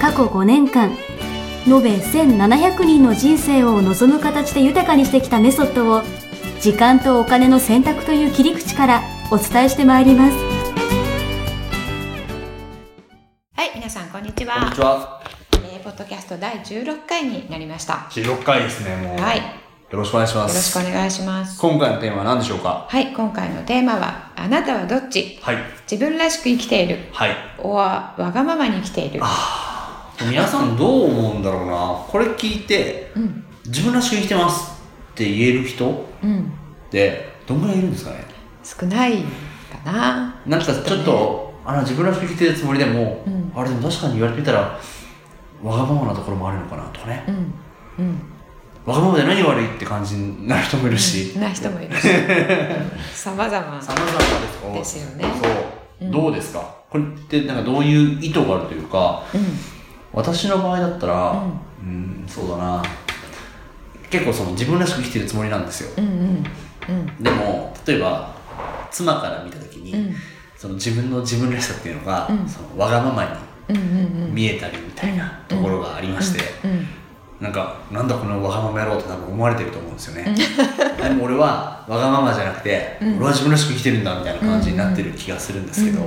過去5年間延べ1700人の人生を望む形で豊かにしてきたメソッドを時間とお金の選択という切り口からお伝えしてまいりますはい、皆さんこんにちは。こんにちは。えーポッドキャスト第16回になりました。16回ですね、もう。はい。よよろしくお願いしまろしす。くお願いします。今回のテーマは何でしょうか？はい、今回のテーマは、あなたはどっち？はい。自分らしく生きているはい。おはわがままに生きている。皆さんどう思うんだろうな。これ聞いて、うん、自分らしく生きてますって言える人っうん、て、どんぐらいいるんですかね少ないかな。なんかちょっと、あら、自分らしく生きてるつもりでも、うんあれでも確かに言われてみたら、わがままなところもあるのかなとかね。うん、うん。わがままで何が悪いって感じになる人もいるし。な人もいるし。さまざま。ですですよねそう。うんどうですか？これってなんかどういう意図があるというか、うん、私の場合だったらうん。そうだな。結構その自分らしく生きてるつもりなんですよ。うん、うん、うん、でも例えば妻から見た時に、うん。その自分の自分らしさっていうのが、うん。そのわがままうん、うん、に見えたりみたいなところがありまして、うん、うん。なんかなんだこのわがまま野郎って多分思われてると思うんですよね、でも俺はわがままじゃなくて、うん。俺は自分らしく生きてるんだみたいな感じになってる気がするんですけど、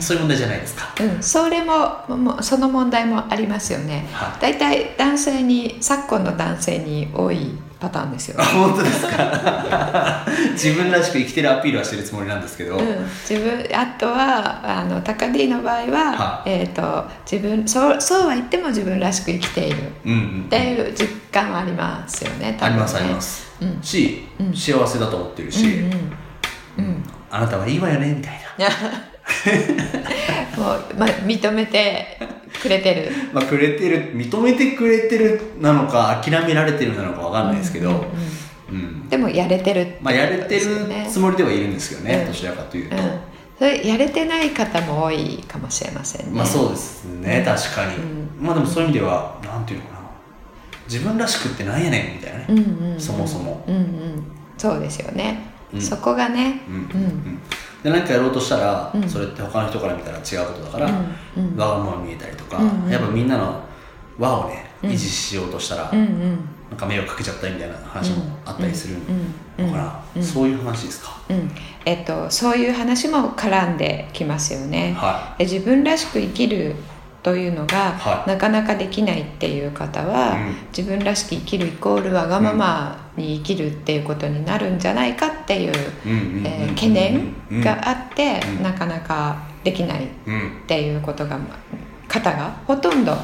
そういう問題じゃないですか。うん、それももうその問題もありますよね。はい。大体男性に昨今の男性に多いパターンですよ。あ。本当ですか？自分らしく生きてるアピールはしてるつもりなんですけど、うん、自分あとはあの高 D の場合は、はえー、と自分そうそうは言っても自分らしく生きている。っていう実感はありますよね。ね。ありますあります、うん。し、うん。幸せだと思ってるし、うんうんうん。あなたはいいわよねみたいな。もう、ま、認めてくれてる。まあくれてる認めてくれてるなのか諦められてるなのかわかんないですけど、うんうんうん。でもやれてるってまあやれてるつもりではいるんですよね、うん。どちらかというと、うん、それやれてない方も多いかもしれませんね。まあそうですね確かに、うん。まあでもそういう意味ではなんていうのかな。自分らしくってなんやねんみたいなね、うんうんうん。そもそも。うんうん、そうですよね、うん。そこがね。うん。うんで何かやろうとしたら、うん。それって他の人から見たら違うことだから、わがまま見えたりとか、やっぱみんなの輪をねうん。維持しようとしたら、なんか迷惑かけちゃったりみたいな話もあったりするうん。のかな、うん。そういう話ですか、うん。えっと、そういう話も絡んできますよね、はで自分らしく生きるというのが、はい。なかなかできないっていう方は、うん。自分らしく生きるイコールわがままに生きるっていうことになるんじゃないかっていう、えー懸念があって、うん。なかなかできないうんっていうことが方がほとんど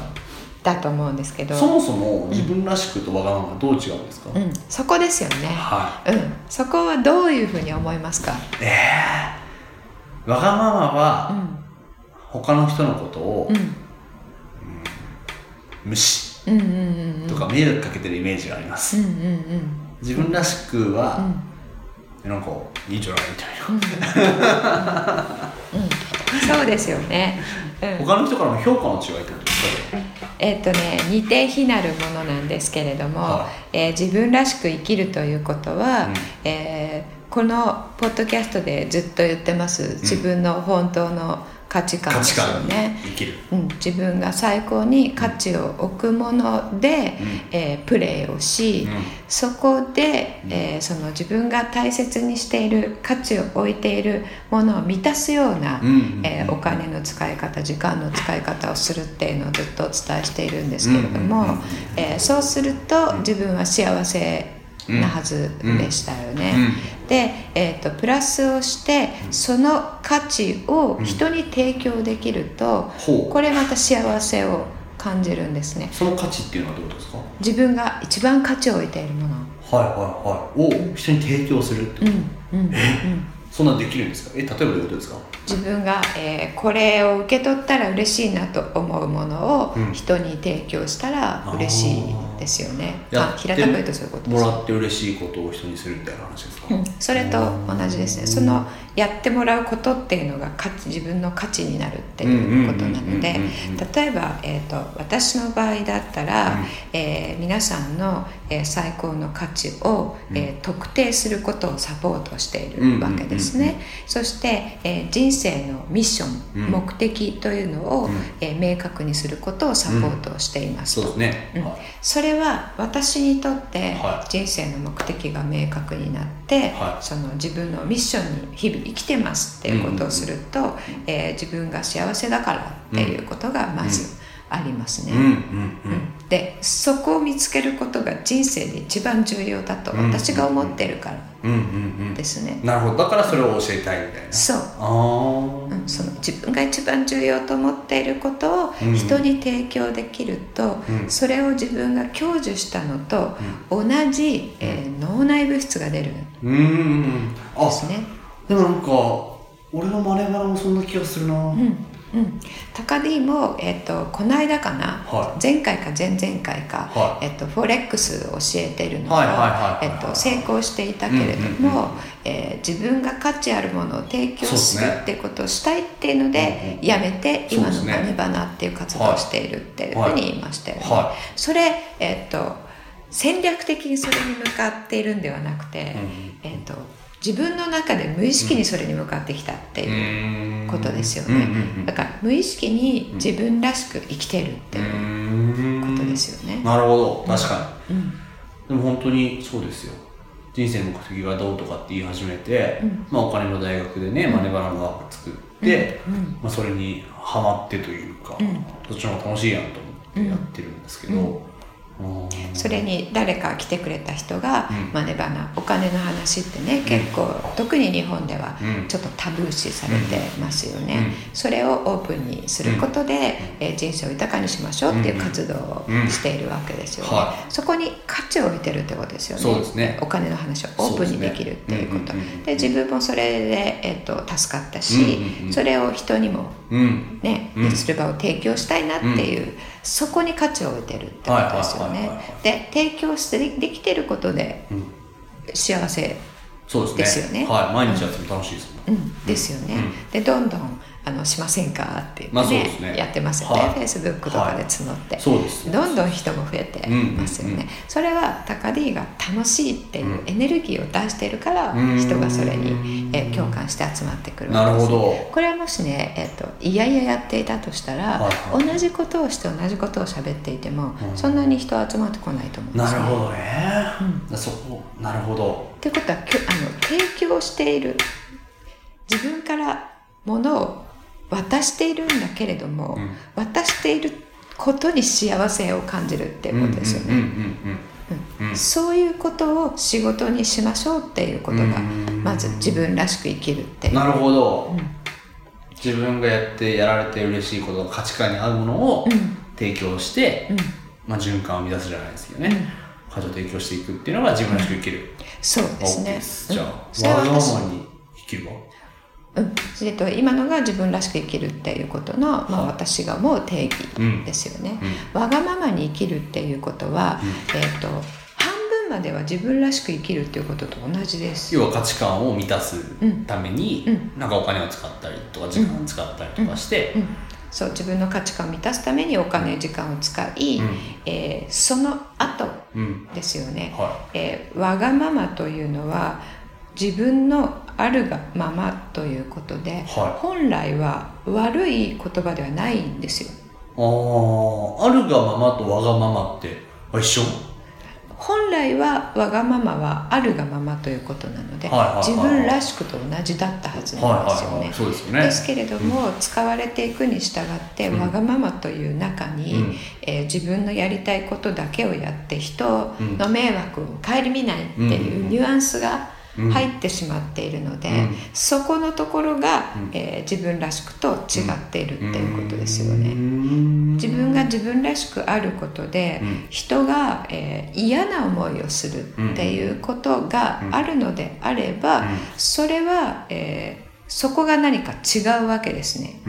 だと思うんですけど。そもそも自分らしくとわがままどう違うんですか、うん、そこですよね、はうん、そこはどういうふうに思いますか、いええわがままうはん。他の人のことをうん無視うんうんうんうんとか迷惑かけてるイメージがあります、うんうんうん自分らしくは、うん。なんかいいんじゃないみたいな、うん。そうですよね、うん、他の人からの評価の違いってことですか？ねえっとね似て非なるものなんですけれども、はえー自分らしく生きるということは、うん。えーこのポッドキャストでずっと言ってます。自分の本当の価値観ですよね。うん、自分が最高に価値を置くもので、うん。えープレーをし、うん。そこで、うん。えーその自分が大切にしている価値を置いているものを満たすような、えーお金の使い方時間の使い方をするっていうのをずっとお伝えしているんですけれども、えーそうすると自分は幸せなはずでしたよね。で、えー、とプラスをしてその価値を人に提供できると、これまた幸せを感じるんですね。その価値っていうのはどういうことですか？自分が一番価値を置いているもの。はいはいはい。を人に提供するってこと、うんうんうん。そんなできるんですか？え例えばどういうことですか？自分が、えーこれを受け取ったら嬉しいなと思うものをうん。人に提供したら嬉しいですよね、あ平たく言うとそういうことですもらって嬉しいことを人にするみたいな話ですか、うん、それと同じですね。そのやってもらうことっていうのが価値自分の価値になるっていうことなのでうんうんうんうんうん。例えば、えー、と私の場合だったら、うん。えー皆さんの、えー最高の価値を、えー特定することをサポートしているわけですね、うんうん。うんそして、えー人生のミッション、うん。目的というのを、うん。えー明確にすることをサポートしていますと、そうですね、うん。はい。それは私にとっては人生の目的が明確になって、はい。その自分のミッションに日々生きてますっていうことをすると、えー自分が幸せだからっていうことがまずありますね。うんうんうん。でそこを見つけることが人生で一番重要だとうん私が思ってるからうんうんうん。ですね。なるほど。だからそれを教えたいみたいなそう。ああうんその自分が一番重要と思っていることをうん。人に提供できると、うん。それを自分が享受したのと同じ、えー脳内物質が出るんうんうんうん。あですね。でもなんか俺のマネ柄もそんな気がするな、うんうん、高 D も、えっとこの間かな、は前回か前々回か、はい。えっとフォレックスを教えているのと成功していたけれどうんうんも、えー自分が価値あるものを提供するっていうことをしたいっていうので、うんうんやめて今のそうですね。マネバナっていう活動をしているっていうふうに言いましたよね。はそれ、えっと戦略的にそれに向かっているんではなくて、えっと自分の中で無意識にそれに向かってきたっていう。うことですようんうんね、だから無意識に自分らしく生きてるっていううん。ことですよね。なるほど。確かに、うん。でも本当にそうですよ。人生の目的がどうとかって言い始めて、うん。まあ、お金の大学でね、マネバラのワーク作って、うん。まあ、それにハマってというか、うん。そっちの方が楽しいやんと思ってやってるんですけど、うんそれに誰か来てくれた人が、うん。マネバナお金の話ってね結構、特に日本ではうん。ちょっとタブー視されてますよね、うん。それをオープンにすることで、えー人生を豊かにしましょうっていう活動をしているわけですよね、はそこに価値を置いてるってことですよね。お金の話をオープンにできるっていうこと。で自分もそれで、えー、と助かったし、それを人にもうん。ね、うん。する場を提供したいなっていう、そこに価値を置いてるってことですよね。で提供してでできてることでうん。幸せ、そうですよね。はい。毎日やっても楽しいですもん、うん、ですよね。うん。でどんどんあのしませんか？って言って、まあね。やってますよね、はい。Facebook とかで募って、そうですどんどん人も増えてますよね、うんうんうん。それは高 D が楽しいっていうエネルギーを出しているから、うん。人がそれに、え共感して集まってくるなるほど。これはもしね、えっといやいややっていたとしたら、はいはい。同じことをして同じことを喋っていても、うん。そんなに人は集まってこないと思うんですよなるほどね、そこなるほど。ってことはきょあの提供している自分からものを渡しているんだけれども、うん。渡していることに幸せを感じるっていうことですよね、そういうことを仕事にしましょうっていうことがうん。まず自分らしく生きるってなるほど、うん。自分がやってやられて嬉しいこと価値観に合うものをうん。提供して、うん。まあ、循環を生み出すじゃないですけどね、うん。価値を提供していくっていうのが自分らしく生きる、そうですね。じゃあ、うん。それはわがま私まに生きるわうん、えっと今のが自分らしく生きるっていうことの、まあ、はい私が思う定義うんですよね。うわがままに生きるっていうことは、えっと半分までは自分らしく生きるっていうことと同じです。要は価値観を満たすために、うん。なんかお金を使ったりとか時間を使ったりとかして、うん、そう自分の価値観を満たすためにお金時間を使い、うん。えーその後うん。ですよね、はえーわがままというのは自分のあるがままということで、はい。本来は悪い言葉ではないんですよ。あーあるがままとわがままってあ一緒？本来はわがままはあるがままということなので、自分らしくと同じだったはずなんですよね。はいはいはい。そうですよね。ですけれども、使われていくに従って、うん。わがままという中に、うん。えー自分のやりたいことだけをやって人の迷惑を顧みないっていうニュアンスが入ってしまっているので、うん、そこのところが、うん、えー、自分らしくと違っているっていうことですよね。自分が自分らしくあることで、人が、えー、嫌な思いをするっていうことがあるのであれば、それは、えーそこが何か違うわけですね。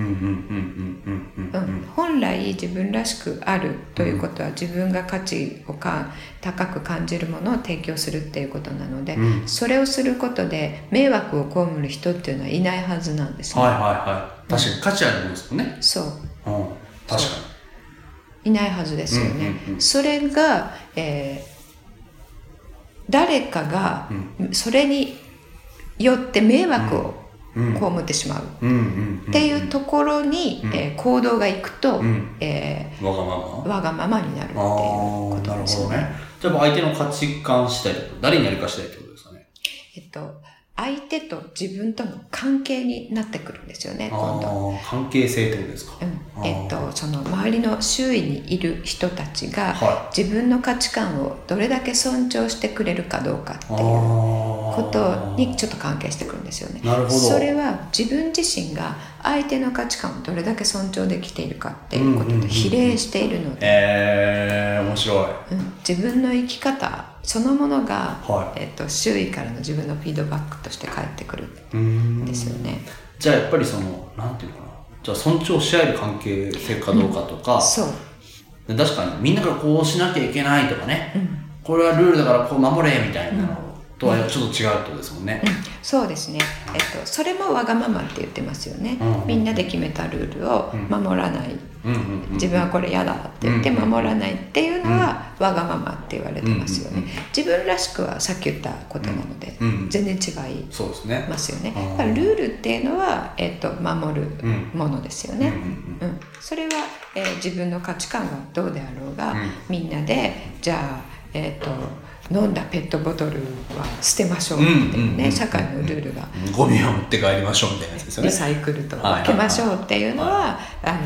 本来自分らしくあるということは自分が価値をか高く感じるものを提供するっていうことなので、うん、それをすることで迷惑を被る人っていうのはいないはずなんですね。はいはいはい。確かに価値あるんですもんね。そう。うん、確かに。いないはずですよね。それが、えー、誰かがそれによって迷惑を被ってしまう。っていうところに、えー、行動がいくと、うん、えー、わがまま？わがままになるっていうことですね。ね。じゃあ相手の価値観次第誰にやるか次第ってことですかね？えっと相手と自分との関係になってくるんですよね、今度。関係性ってことですか、うん、えっと、その周りの周囲にいる人たちが、自分の価値観をどれだけ尊重してくれるかどうかっていうことにちょっと関係してくるんですよね。なるほど。それは自分自身が相手の価値観をどれだけ尊重できているかっていうことと比例しているので。えー、面白い、うん。自分の生き方そのものが、はい、えーと、周囲からの自分のフィードバックとして返ってくるんですよね。じゃあやっぱりそのなんていうのかな。じゃあ尊重し合える関係性かどうかとか、うん、そう。確かにみんながこうしなきゃいけないとかね、うん、これはルールだからこう守れみたいなのとはちょっと違うってことですもんね、うん、そうですね、えっと、それもわがままって言ってますよね、うん、みんなで決めたルールを守らない、自分はこれ嫌だって言って守らないっていうのはわがままって言われてますよね、自分らしくはさっき言ったことなので、全然違いますよね。だからルールっていうのは、えっと、守るものですよね、うんそれは、えー、自分の価値観がどうであろうが、みんなでじゃあえっ、と飲んだペットボトルは捨てましょうっていうね、社会のルールが、ゴミを持って帰りましょうみたいなやつですよね。リサイクルと分けましょうっていうのは、あの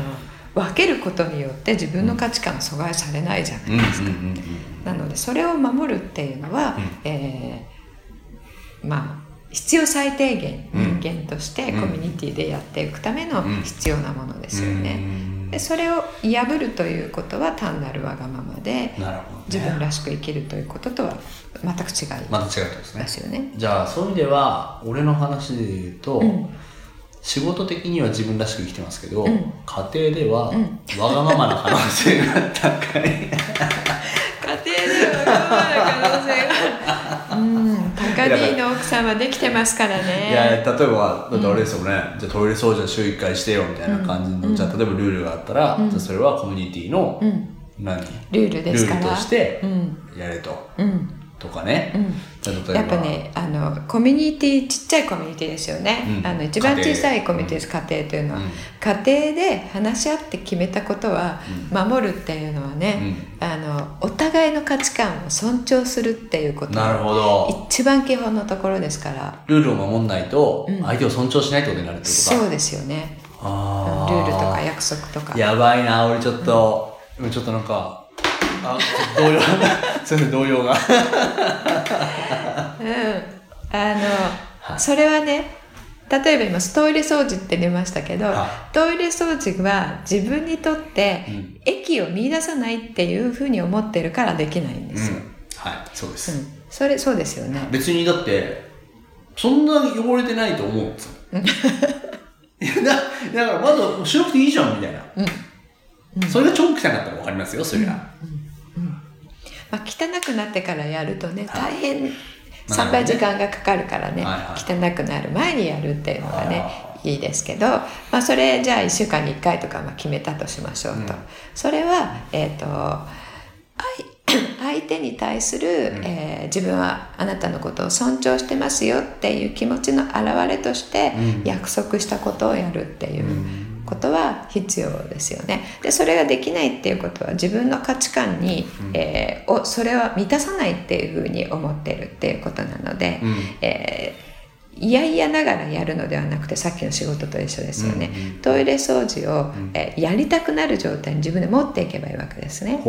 分けることによって自分の価値観阻害されないじゃないですか、なのでそれを守るっていうのは、うん、えー、まあ必要最低限人間としてコミュニティでやっていくための必要なものですよね。でそれを破るということは単なるわがままで、ね、自分らしく生きるということとは全く違いまた違うですねですよね。じゃあそういう意味では俺の話で言うと、うん、仕事的には自分らしく生きてますけど、うん、家庭ではわがままな可能性が高い。家庭ではわがままな可能性がうん高 D の奥さんはできてますからね。いや例えばだってあれですよね、うん、じゃあトイレ掃除は週1回してよみたいな感じの、うん、じゃあ例えばルールがあったら、じゃあそれはコミュニティの、何？ルールですから。ルールとしてやれと、とかね、うん、やっぱねあのコミュニティちっちゃいコミュニティですよね、うん、あの一番小さいコミュニティです、家庭というのは、うん、家庭で話し合って決めたことは守るっていうのはね、あのお互いの価値観を尊重するっていうことなるほど。一番基本のところですから。ルールを守んないと相手を尊重しないってことになるってことか、そうですよね。ルールとか約束とか。やばいな俺ちょっと、ちょっとなんかあ動揺それ動揺が。うん。あの、はい、それはね例えば今トイレ掃除って出ましたけど、はい、トイレ掃除は自分にとって益を見出さないっていうふうに思ってるからできないんですよ、うん、はい。そうです、うん、それそうですよね。別にだってそんな汚れてないと思うんですよ。だだからまず白くていいじゃんみたいな、うん、それが超汚かったら分かりますよそりゃ、うんまあ、汚くなってからやるとね大変3倍時間がかかるからね、汚くなる前にやるっていうのがねいい。ですけど、まあ、それじゃあ1週間に1回とかまあ決めたとしましょうと、うん、それは、えーと、相 手に対する、えー、自分はあなたのことを尊重してますよっていう気持ちの表れとして約束したことをやるっていう。うんことは必要ですよね。でそれができないっていうことは自分の価値観に、うん、えー、をそれは満たさないっていうふうに思ってるっていうことなので、うん、えー、いやいやながらやるのではなくてさっきの仕事と一緒ですよね、うんうん、トイレ掃除を、えー、やりたくなる状態に自分で持っていけばいいわけですね。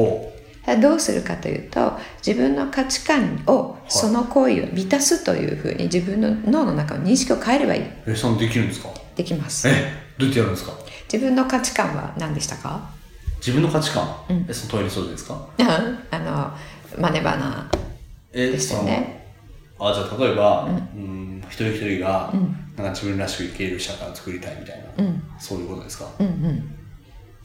どうするかというと自分の価値観をその行為を満たすというふうに自分の脳の中の認識を変えればいい。えそんできるんですか？できます。えどうやってやるんですか？自分の価値観は何でしたか？自分の価値観、えそのトイレ掃除ですか？あのマネバナえですよね。あじゃあ例えば、うん、一人一人が、なんか自分らしく生きれる社会を作りたいみたいな、そういうことですか、うんうん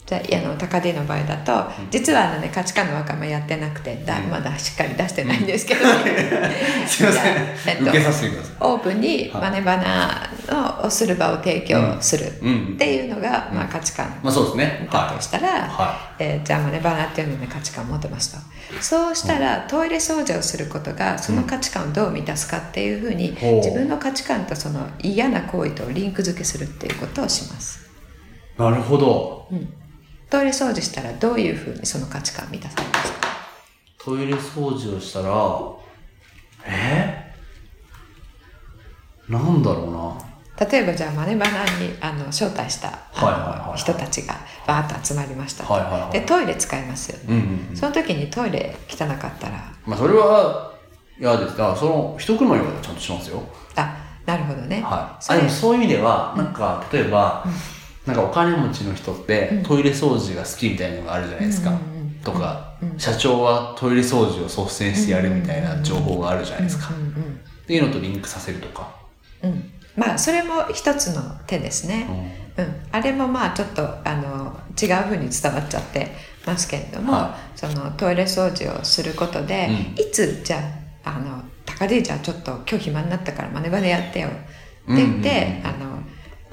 じゃああの高 D の場合だと、実はあの、ね、価値観の若者やってなくてだまだしっかり出してないんですけど、すいません、えっとオープンにマネバナのをする場を提供するうん。っていうのが、まあ、価値観まあそうですね。だとしたら、はえーじゃあマネバナっていうので価値観を持ってますと。そうしたら、トイレ掃除をすることがその価値観をどう満たすかっていうふうに、自分の価値観とその嫌な行為とリンク付けするっていうことをします。なるほどトイレ掃除したらどういうふうにその価値観を満たされますか？トイレ掃除をしたらえ？ー、なんだろうな。例えばじゃあマネバナにあの招待した人たちがバーッと集まりましたと、はいはいはいでトイレ使いますよね、うんうんうん。その時にトイレ汚かったら。まあそれは嫌です。だからその人車にはちゃんとしますよ。あなるほどね、はい、あでもそういう意味では、なんか例えば、なんかお金持ちの人って、トイレ掃除が好きみたいなのがあるじゃないですか、とか、社長はトイレ掃除を率先してやるみたいな情報があるじゃないですか、っていうのとリンクさせるとか、うん、まあそれも一つの手ですね、うん。あれもまあちょっとあの違うふうに伝わっちゃってますけれども、はそのトイレ掃除をすることで、うん。いつじゃああの高でじゃあちょっと今日暇になったからマネバネやってよって言って、あの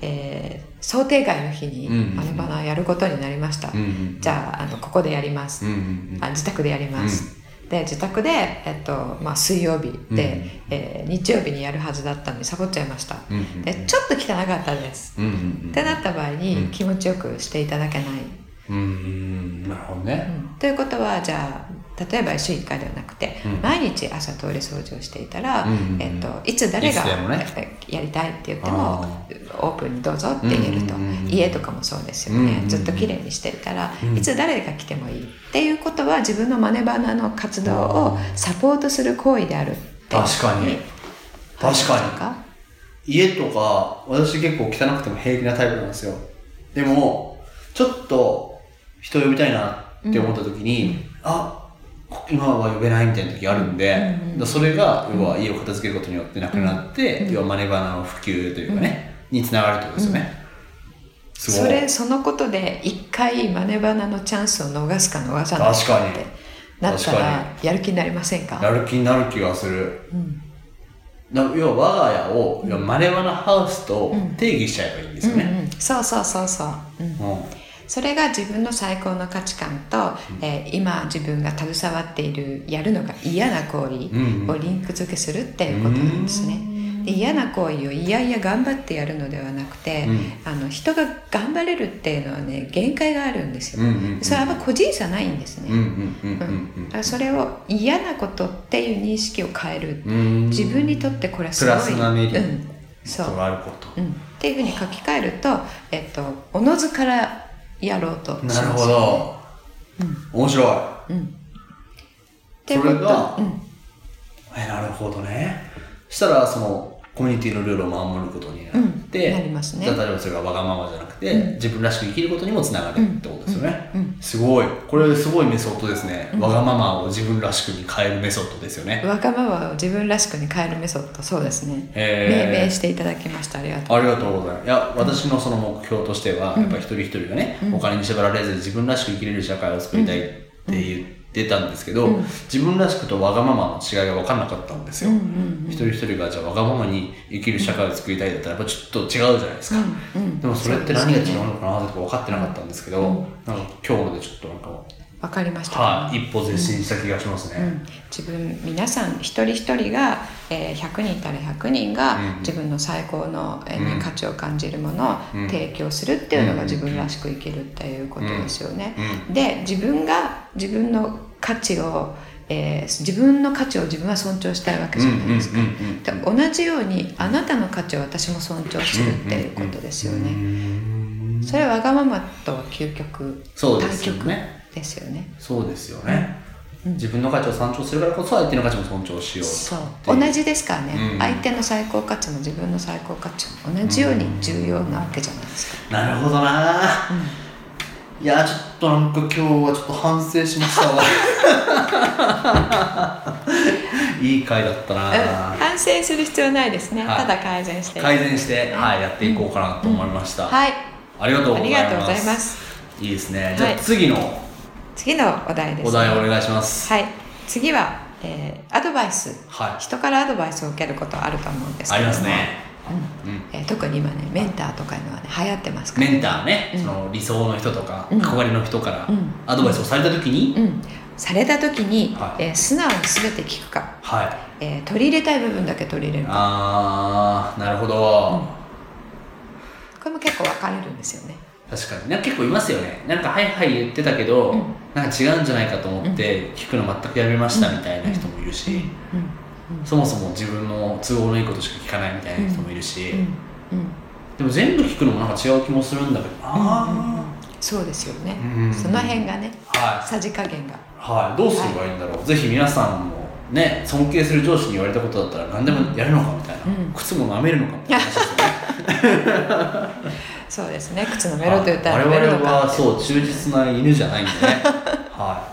えー想定外の日にうんうんうん。マネバナやることになりました、うんうんじゃああのここでやります、うんうんうん。あ自宅でやります、で自宅で、えっとまあ、水曜日で、えー日曜日にやるはずだったのにサボっちゃいました、うんうんでちょっと汚かったです、うんうんってなった場合に気持ちよくしていただけない、うんうんうん。なるほどね、ということはじゃあ例えば週1回ではなくて、毎日朝トイレ掃除をしていたら、うんうんうん。えっといつ誰がやりたいって言ってもあオープンにどうぞって言えると、うんうんうん家とかもそうですよね、うんうんうん。ずっときれいにしていたら、いつ誰が来てもいいっていうことは自分のマネバナの活動をサポートする行為であるって確かに。確かに。家とか私結構汚くても平気なタイプなんですよ。でもちょっと人呼びたいなって思った時に、あ今は呼べないみたいな時あるんで、だからそれが要は家を片付けることによってなくなって、要はマネバナの普及というかね、につながるってことですよね、すそれそのことで一回マネバナのチャンスを逃すか逃さない確かに。ってなったらやる気になりませんか？やる気になる気がする、だ要は我が家を、要はマネバナハウスと定義しちゃえばいいんですよね、うん、そうそうそうそう、うん、うんそれが自分の最高の価値観と、えー今自分が携わっているやるのが嫌な行為をリンク付けするっていうことなんですね、で嫌な行為をいやいや頑張ってやるのではなくて、あの人が頑張れるっていうのはね限界があるんですよ、うんうんうんそれはあんま個人差ないんですね、うそれを嫌なことっていう認識を変える、うん。自分にとってこれはすごい。プラスなメリット。うん、そう。があること。うん、っていうふうに書き換えると、えっと、おのずからやろうと。なるほど、面白い、っていうことそれがうん、えなるほどね。そしたらそのコミュニティのルールを守ることになって、うんなりますね。例えばそれがわがままじゃなくて、自分らしく生きることにもつながるってことですよね、すごい。これすごいメソッドですね、わがままを自分らしくに変えるメソッドですよね、わがままを自分らしくに変えるメソッド。そうですね。命名していただきました。ありがとう。ありがとうございます。いや、私のその目標としては、やっぱり一人一人がね、お金に縛られず自分らしく生きれる社会を作りたいって言ってたんですけど、自分らしくとわがままの違いが分かんなかったんですよ。一人一人がじゃあわがままに生きる社会を作りたいだったら、やっぱちょっと違うじゃないですか。でもそれって何が違うのかなって分かってなかったんですけど、なんか今日のでちょっとなんか、わかりました、はい、一歩前進した気がしますね。うん。自分皆さん一人一人が、えー100人いたら100人が自分の最高の、えーに価値を感じるものを提供するっていうのが自分らしく生きるっていうことですよね。で自分が自分の価値を、えー自分の価値を自分は尊重したいわけじゃないですか。で同じようにあなたの価値を私も尊重するっていうことですよね。それはわがままとは究極そうですよね。対極ですよね。そうですよね。自分の価値を尊重するからこそ相手の価値も尊重しよう。そう。同じですからね、うん、相手の最高価値も自分の最高価値も同じように重要なわけじゃないですか、なるほどな、うん、いやちょっとなんか今日はちょっと反省しましたわ。いい回だったな、うん、反省する必要ないですね、はい、ただ改善して。改善して、はい、やっていこうかなと思いました、はい。ありがとうございます。いいですね。じゃあ次の、次のお題です、ね、お題お願いします。はい。次は、えー、アドバイス、はい、人からアドバイスを受けることあると思うんですけどありますね。うんうんえー、特に今ねメンターとかいうのはね流行ってますから、ね、メンターね、うん、その理想の人とか、うん、憧れの人からアドバイスをされた時に、うん、された時に、はい、えー、素直に全て聞くか、はい。えー、取り入れたい部分だけ取り入れるか。ああなるほど、これも結構分かれるんですよね。確かに。なんか結構いますよね。なんかはいはい言ってたけど、うん、なんか違うんじゃないかと思って聞くの全くやめましたみたいな人もいるし、そもそも自分の都合のいいことしか聞かないみたいな人もいるし、でも全部聞くのもなんか違う気もするんだけどああ、そうですよね、その辺がね、はい、さじ加減が。はい。どうすればいいんだろう、はい、ぜひ皆さんもね尊敬する上司に言われたことだったら何でもやるのかみたいな、うん、靴も舐めるのかみたいな話ですよね。そうですね。靴のメロと言ったら我々はそう忠実な犬じゃないんでね。は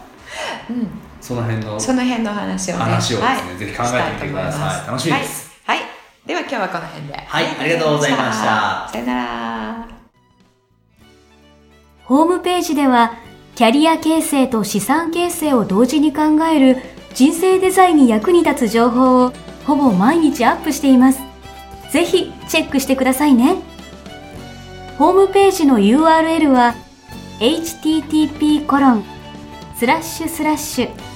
い、うん、その辺のその辺の話を、ね、話をですね、はい、ぜひ考えてみてください。楽しみです、はい、はい、では今日はこの辺で。はい。ありがとうございました。さよなら。ホームページではキャリア形成と資産形成を同時に考える人生デザインに役に立つ情報をほぼ毎日アップしています。ぜひチェックしてくださいね。ホームページの URL は http コロンスラッシュスラッシュ